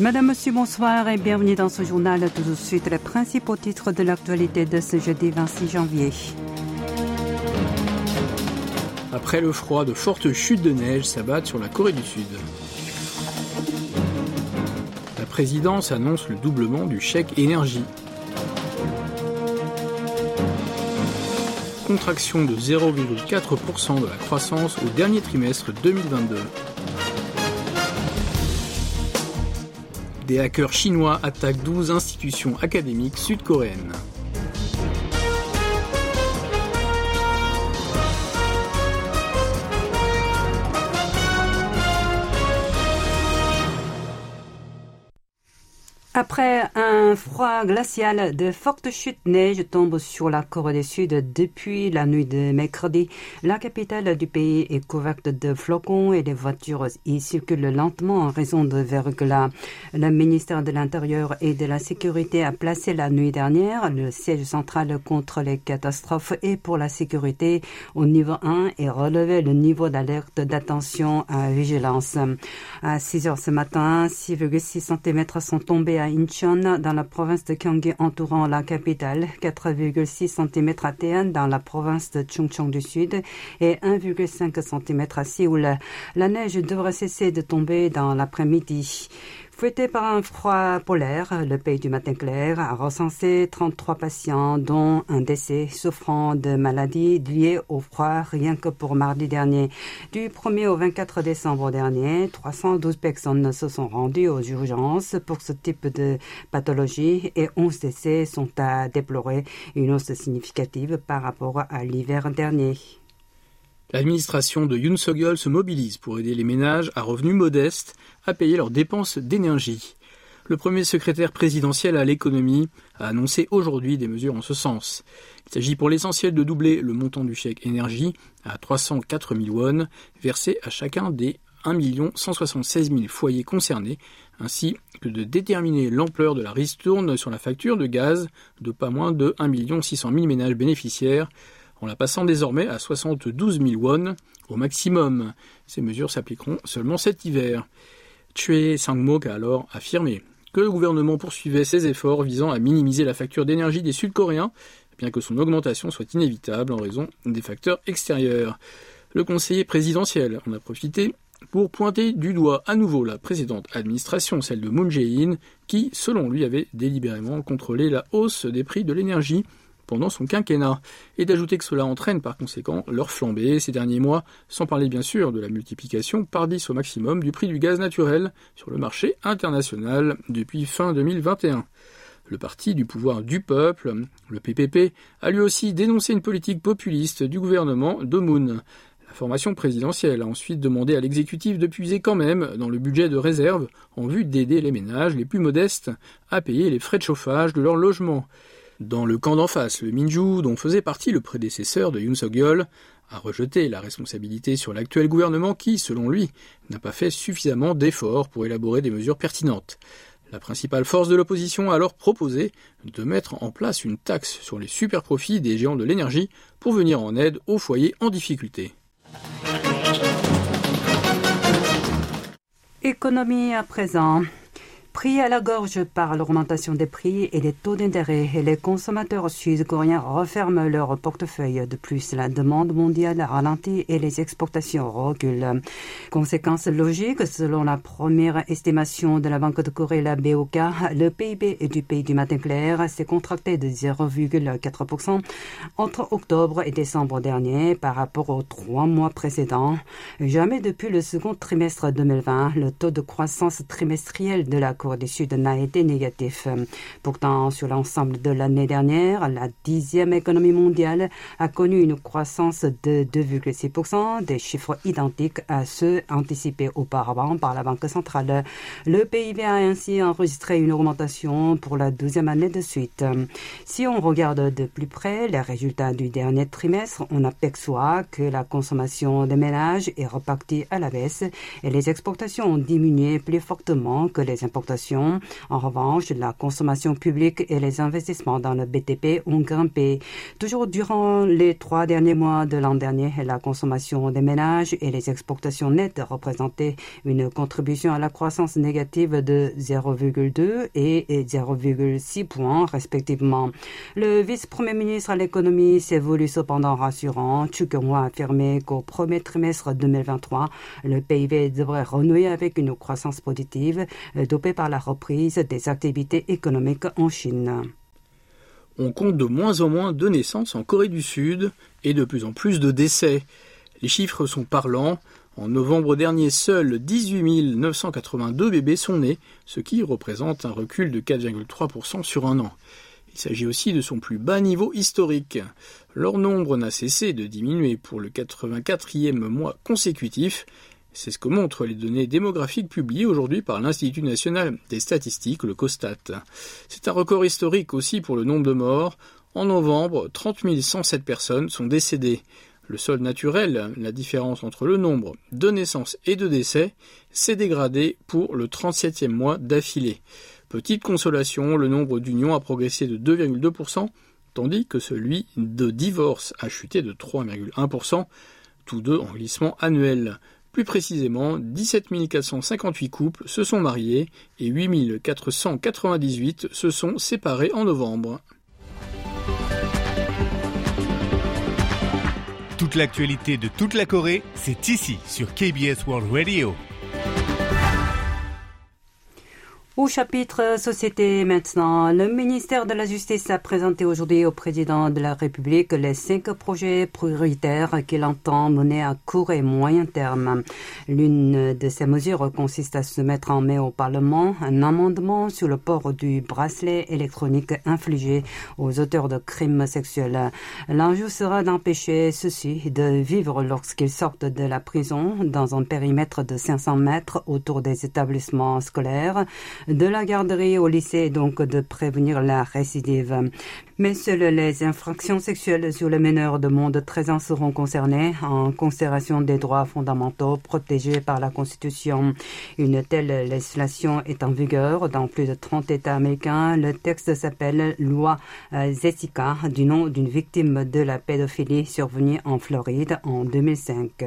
Madame, Monsieur, bonsoir et bienvenue dans ce journal. Tout de suite, les principaux titres de l'actualité de ce jeudi 26 janvier. Après le froid, de fortes chutes de neige s'abattent sur la Corée du Sud. La présidence annonce le doublement du chèque énergie. Contraction de 0,4% de la croissance au dernier trimestre 2022. Des hackers chinois attaquent 12 institutions académiques sud-coréennes. Après un froid glacial, de fortes chutes neige tombent sur la Corée du Sud depuis la nuit de mercredi. La capitale du pays est couverte de flocons et les voitures y circulent lentement en raison de verglas. Le ministère de l'Intérieur et de la Sécurité a placé la nuit dernière le siège central contre les catastrophes et pour la sécurité au niveau 1 et relevé le niveau d'alerte d'attention à vigilance. À 6 heures ce matin, 6,6 cm sont tombés à Incheon dans la province de Gyeonggi entourant la capitale, 4,6 cm à Daean dans la province de Chungcheong du Sud et 1,5 cm à Séoul. La neige devrait cesser de tomber dans l'après-midi. Fouetté par un froid polaire, le pays du matin clair a recensé 33 patients, dont un décès souffrant de maladies liées au froid rien que pour mardi dernier. Du 1er au 24 décembre dernier, 312 personnes se sont rendues aux urgences pour ce type de pathologie et 11 décès sont à déplorer, une hausse significative par rapport à l'hiver dernier. L'administration de Yoon Suk-yeol se mobilise pour aider les ménages à revenus modestes à payer leurs dépenses d'énergie. Le premier secrétaire présidentiel à l'économie a annoncé aujourd'hui des mesures en ce sens. Il s'agit pour l'essentiel de doubler le montant du chèque énergie à 304 000 won, versé à chacun des 1 176 000 foyers concernés, ainsi que de déterminer l'ampleur de la ristourne sur la facture de gaz de pas moins de 1 600 000 ménages bénéficiaires, en la passant désormais à 72 000 won au maximum. Ces mesures s'appliqueront seulement cet hiver. Chue Sang-mok a alors affirmé que le gouvernement poursuivait ses efforts visant à minimiser la facture d'énergie des Sud-Coréens, bien que son augmentation soit inévitable en raison des facteurs extérieurs. Le conseiller présidentiel en a profité pour pointer du doigt à nouveau la précédente administration, celle de Moon Jae-in, qui, selon lui, avait délibérément contrôlé la hausse des prix de l'énergie pendant son quinquennat, et d'ajouter que cela entraîne par conséquent leur flambée ces derniers mois, sans parler bien sûr de la multiplication par 10 au maximum du prix du gaz naturel sur le marché international depuis fin 2021. Le parti du pouvoir du peuple, le PPP, a lui aussi dénoncé une politique populiste du gouvernement d'Omoun. La formation présidentielle a ensuite demandé à l'exécutif de puiser quand même dans le budget de réserve en vue d'aider les ménages les plus modestes à payer les frais de chauffage de leur logement. Dans le camp d'en face, le Minju, dont faisait partie le prédécesseur de Yoon Suk-yeol, a rejeté la responsabilité sur l'actuel gouvernement qui, selon lui, n'a pas fait suffisamment d'efforts pour élaborer des mesures pertinentes. La principale force de l'opposition a alors proposé de mettre en place une taxe sur les superprofits des géants de l'énergie pour venir en aide aux foyers en difficulté. Économie à présent. Pris à la gorge par l'augmentation des prix et des taux d'intérêt, les consommateurs sud-coréens referment leur portefeuille. De plus, la demande mondiale ralentit et les exportations reculent. Conséquence logique, selon la première estimation de la Banque de Corée, la BOK, le PIB du pays du matin clair s'est contracté de 0,4% entre octobre et décembre dernier par rapport aux trois mois précédents. Jamais depuis le second trimestre 2020, le taux de croissance trimestriel de la Corée du Sud n'a été négatif. Pourtant, sur l'ensemble de l'année dernière, la dixième économie mondiale a connu une croissance de 2,6%, des chiffres identiques à ceux anticipés auparavant par la Banque centrale. Le PIB a ainsi enregistré une augmentation pour la douzième année de suite. Si on regarde de plus près les résultats du dernier trimestre, on aperçoit que la consommation des ménages est repartie à la baisse et les exportations ont diminué plus fortement que les importations En revanche, la consommation publique et les investissements dans le BTP ont grimpé. Toujours durant les trois derniers mois de l'an dernier, la consommation des ménages et les exportations nettes représentaient une contribution à la croissance négative de 0,2 et 0,6 points respectivement. Le vice-premier ministre à l'économie s'est voulu cependant rassurant. Chu a affirmé qu'au premier trimestre 2023, le PIB devrait renouer avec une croissance positive dopée la reprise des activités économiques en Chine. On compte de moins en moins de naissances en Corée du Sud et de plus en plus de décès. Les chiffres sont parlants. En novembre dernier, seuls 18 982 bébés sont nés, ce qui représente un recul de 4,3% sur un an. Il s'agit aussi de son plus bas niveau historique. Leur nombre n'a cessé de diminuer pour le 84e mois consécutif. C'est ce que montrent les données démographiques publiées aujourd'hui par l'Institut national des statistiques, le COSTAT. C'est un record historique aussi pour le nombre de morts. En novembre, 30 107 personnes sont décédées. Le sol naturel, la différence entre le nombre de naissances et de décès, s'est dégradé pour le 37e mois d'affilée. Petite consolation, le nombre d'unions a progressé de 2,2%, tandis que celui de divorces a chuté de 3,1%, tous deux en glissement annuel. Plus précisément, 17 458 couples se sont mariés et 8 498 se sont séparés en novembre. Toute l'actualité de toute la Corée, c'est ici sur KBS World Radio. Au chapitre Société maintenant, le ministère de la Justice a présenté aujourd'hui au président de la République les cinq projets prioritaires qu'il entend mener à court et moyen terme. L'une de ces mesures consiste à soumettre en mai au Parlement un amendement sur le port du bracelet électronique infligé aux auteurs de crimes sexuels. L'enjeu sera d'empêcher ceux-ci de vivre lorsqu'ils sortent de la prison dans un périmètre de 500 mètres autour des établissements scolaires de la garderie au lycée donc de prévenir la récidive. Mais seules les infractions sexuelles sur les mineurs de moins de 13 ans seront concernées en considération des droits fondamentaux protégés par la Constitution. Une telle législation est en vigueur dans plus de 30 États américains. Le texte s'appelle Loi Jessica du nom d'une victime de la pédophilie survenue en Floride en 2005.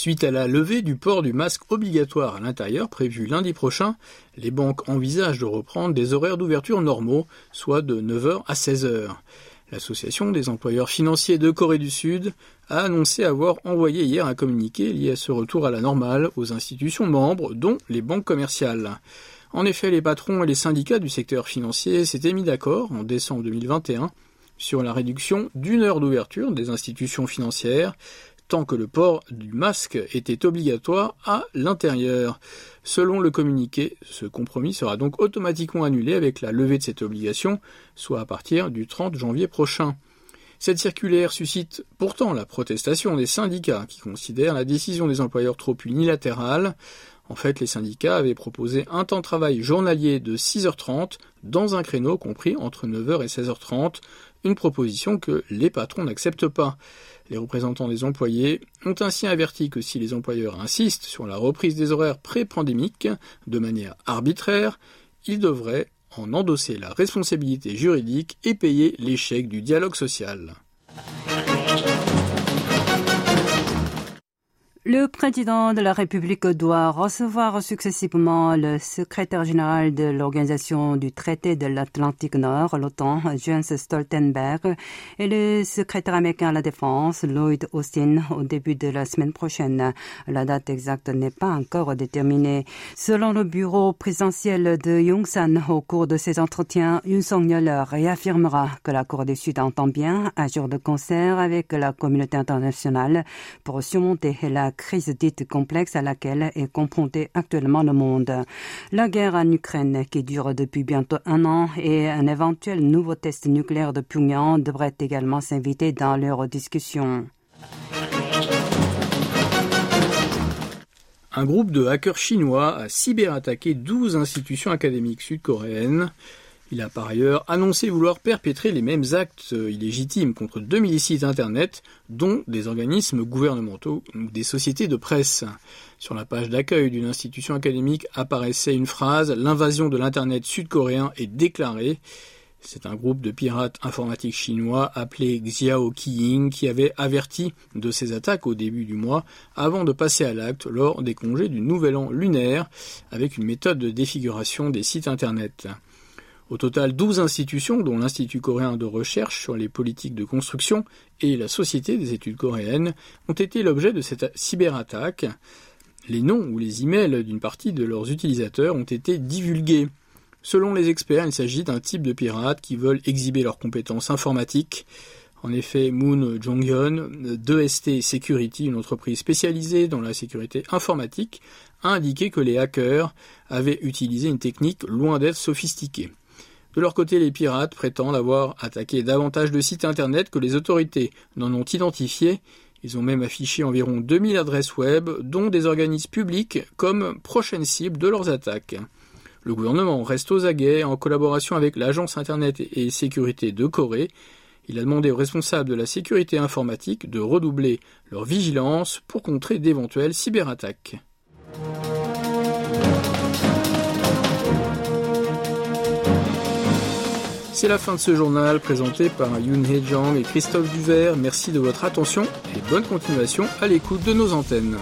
Suite à la levée du port du masque obligatoire à l'intérieur prévu lundi prochain, les banques envisagent de reprendre des horaires d'ouverture normaux, soit de 9h à 16h. L'association des employeurs financiers de Corée du Sud a annoncé avoir envoyé hier un communiqué lié à ce retour à la normale aux institutions membres, dont les banques commerciales. En effet, les patrons et les syndicats du secteur financier s'étaient mis d'accord en décembre 2021 sur la réduction d'une heure d'ouverture des institutions financières tant que le port du masque était obligatoire à l'intérieur. Selon le communiqué, ce compromis sera donc automatiquement annulé avec la levée de cette obligation, soit à partir du 30 janvier prochain. Cette circulaire suscite pourtant la protestation des syndicats qui considèrent la décision des employeurs trop unilatérale. En fait, les syndicats avaient proposé un temps de travail journalier de 6h30 dans un créneau compris entre 9h et 16h30, une proposition que les patrons n'acceptent pas. Les représentants des employés ont ainsi averti que si les employeurs insistent sur la reprise des horaires pré-pandémiques de manière arbitraire, ils devraient en endosser la responsabilité juridique et payer l'échec du dialogue social. Le président de la République doit recevoir successivement le secrétaire général de l'Organisation du traité de l'Atlantique Nord, l'OTAN, Jens Stoltenberg, et le secrétaire américain à la Défense, Lloyd Austin, au début de la semaine prochaine. La date exacte n'est pas encore déterminée. Selon le bureau présidentiel de Yongsan, au cours de ses entretiens, Yoon Song-yeol réaffirmera que la Corée du Sud entend bien agir de concert avec la communauté internationale pour surmonter la crise dite complexe à laquelle est confronté actuellement le monde. La guerre en Ukraine, qui dure depuis bientôt un an, et un éventuel nouveau test nucléaire de Pyongyang devraient également s'inviter dans leurs discussions. Un groupe de hackers chinois a cyberattaqué 12 institutions académiques sud-coréennes. Il a par ailleurs annoncé vouloir perpétrer les mêmes actes illégitimes contre 2000 sites internet, dont des organismes gouvernementaux ou des sociétés de presse. Sur la page d'accueil d'une institution académique apparaissait une phrase L'invasion de l'internet sud-coréen est déclarée. C'est un groupe de pirates informatiques chinois appelé Xiao Qiying qui avait averti de ces attaques au début du mois avant de passer à l'acte lors des congés du Nouvel An lunaire avec une méthode de défiguration des sites internet. Au total, 12 institutions, dont l'Institut coréen de recherche sur les politiques de construction et la Société des études coréennes, ont été l'objet de cette cyberattaque. Les noms ou les emails d'une partie de leurs utilisateurs ont été divulgués. Selon les experts, il s'agit d'un type de pirates qui veulent exhiber leurs compétences informatiques. En effet, Moon Jong-hyun, d'EST Security, une entreprise spécialisée dans la sécurité informatique, a indiqué que les hackers avaient utilisé une technique loin d'être sophistiquée. De leur côté, les pirates prétendent avoir attaqué davantage de sites internet que les autorités n'en ont identifié. Ils ont même affiché environ 2000 adresses web, dont des organismes publics, comme prochaine cible de leurs attaques. Le gouvernement reste aux aguets en collaboration avec l'Agence Internet et Sécurité de Corée. Il a demandé aux responsables de la sécurité informatique de redoubler leur vigilance pour contrer d'éventuelles cyberattaques. C'est la fin de ce journal présenté par Yoon Hee Jang et Christophe Duvert. Merci de votre attention et bonne continuation à l'écoute de nos antennes.